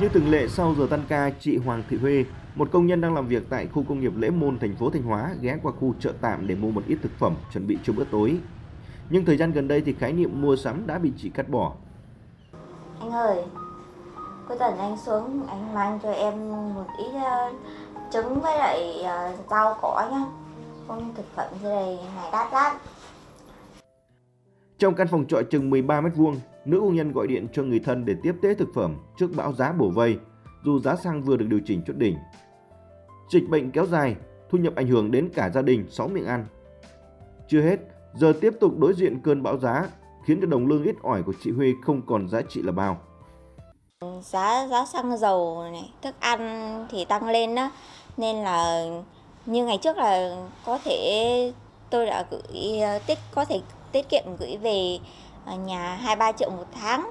Như thường lệ sau giờ tan ca, chị Hoàng Thị Huê, một công nhân đang làm việc tại khu công nghiệp Lễ Môn, thành phố Thanh Hóa, ghé qua khu chợ tạm để mua một ít thực phẩm chuẩn bị cho bữa tối. Nhưng thời gian gần đây thì khái niệm mua sắm đã bị chị cắt bỏ. Anh ơi, cuối tuần anh xuống anh mang cho em một ít uh, trứng với lại uh, rau cỏ nhá. Không thực phẩm dưới đây này đắt lắm. Trong căn phòng trọ chừng 13 mét vuông, nữ công nhân gọi điện cho người thân để tiếp tế thực phẩm trước bão giá bổ vây, dù giá xăng vừa được điều chỉnh chốt đỉnh. Dịch bệnh kéo dài, thu nhập ảnh hưởng đến cả gia đình 6 miệng ăn. Chưa hết, giờ tiếp tục đối diện cơn bão giá khiến cho đồng lương ít ỏi của chị Huy không còn giá trị là bao. Giá giá xăng dầu này, thức ăn thì tăng lên đó, nên là như ngày trước là có thể tôi đã gửi ờ, tiết có thể tiết kiệm gửi về à, nhà 2 3 triệu một tháng.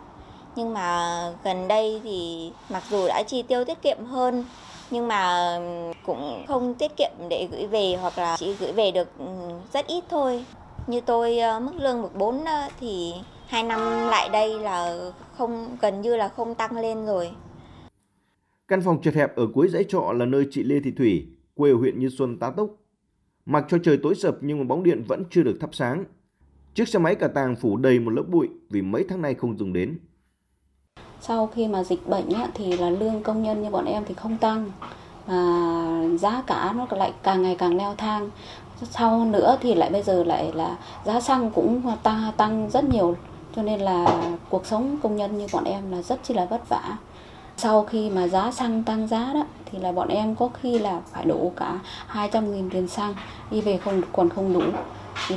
Nhưng mà gần đây thì mặc dù đã chi tiêu tiết kiệm hơn nhưng mà cũng không tiết kiệm để gửi về hoặc là chỉ gửi về được ừ, rất ít thôi. Như tôi ờ, mức lương bậc 4 ờ, thì hai năm lại đây là không gần như là không tăng lên rồi. Căn phòng chật hẹp ở cuối dãy trọ là nơi chị Lê Thị Thủy, quê ở huyện Như Xuân tá túc. Mặc cho trời tối sập nhưng mà bóng điện vẫn chưa được thắp sáng. Chiếc xe máy cả tàng phủ đầy một lớp bụi vì mấy tháng nay không dùng đến. Sau khi mà dịch bệnh ấy, thì là lương công nhân như bọn em thì không tăng mà giá cả nó lại càng ngày càng leo thang. Sau nữa thì lại bây giờ lại là giá xăng cũng tăng tăng rất nhiều cho nên là cuộc sống công nhân như bọn em là rất chi là vất vả. Sau khi mà giá xăng tăng giá đó thì là bọn em có khi là phải đổ cả 200 nghìn tiền xăng đi về không còn không đủ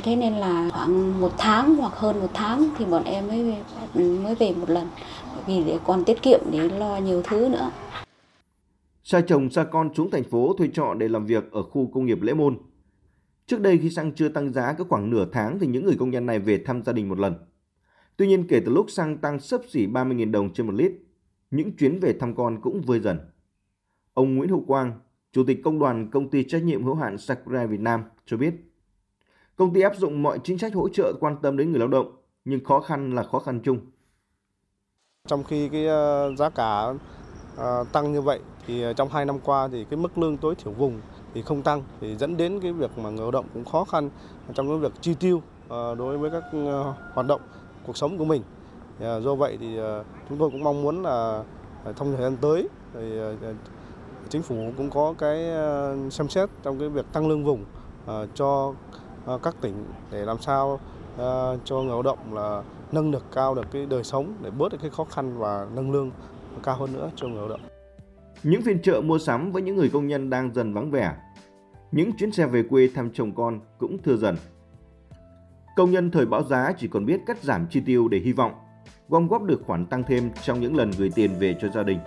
thế nên là khoảng một tháng hoặc hơn một tháng thì bọn em mới mới về một lần vì để còn tiết kiệm để lo nhiều thứ nữa. Cha chồng cha con xuống thành phố thuê trọ để làm việc ở khu công nghiệp Lễ Môn. Trước đây khi xăng chưa tăng giá có khoảng nửa tháng thì những người công nhân này về thăm gia đình một lần. Tuy nhiên kể từ lúc xăng tăng sấp xỉ 30.000 đồng trên một lít, những chuyến về thăm con cũng vơi dần. Ông Nguyễn Hữu Quang, Chủ tịch Công đoàn Công ty Trách nhiệm hữu hạn Sakura Việt Nam cho biết, công ty áp dụng mọi chính sách hỗ trợ quan tâm đến người lao động, nhưng khó khăn là khó khăn chung. Trong khi cái ờ, giá cả ờ, tăng như vậy thì ờ, trong 2 năm qua thì cái mức lương tối thiểu vùng thì không tăng thì dẫn đến cái việc mà người lao động cũng khó khăn trong cái việc chi tiêu đối với các hoạt động cuộc sống của mình. Do vậy thì chúng tôi cũng mong muốn là trong thời gian tới thì chính phủ cũng có cái xem xét trong cái việc tăng lương vùng cho Ờ, các tỉnh để làm sao ờ, cho người lao động là nâng được cao được cái đời sống, để bớt được cái khó khăn và nâng lương cao hơn nữa cho người lao động. Những phiên chợ mua sắm với những người công nhân đang dần vắng vẻ. Những chuyến xe về quê thăm chồng con cũng thưa dần. Công nhân thời bão giá chỉ còn biết cắt giảm chi tiêu để hy vọng, gom góp được khoản tăng thêm trong những lần gửi tiền về cho gia đình.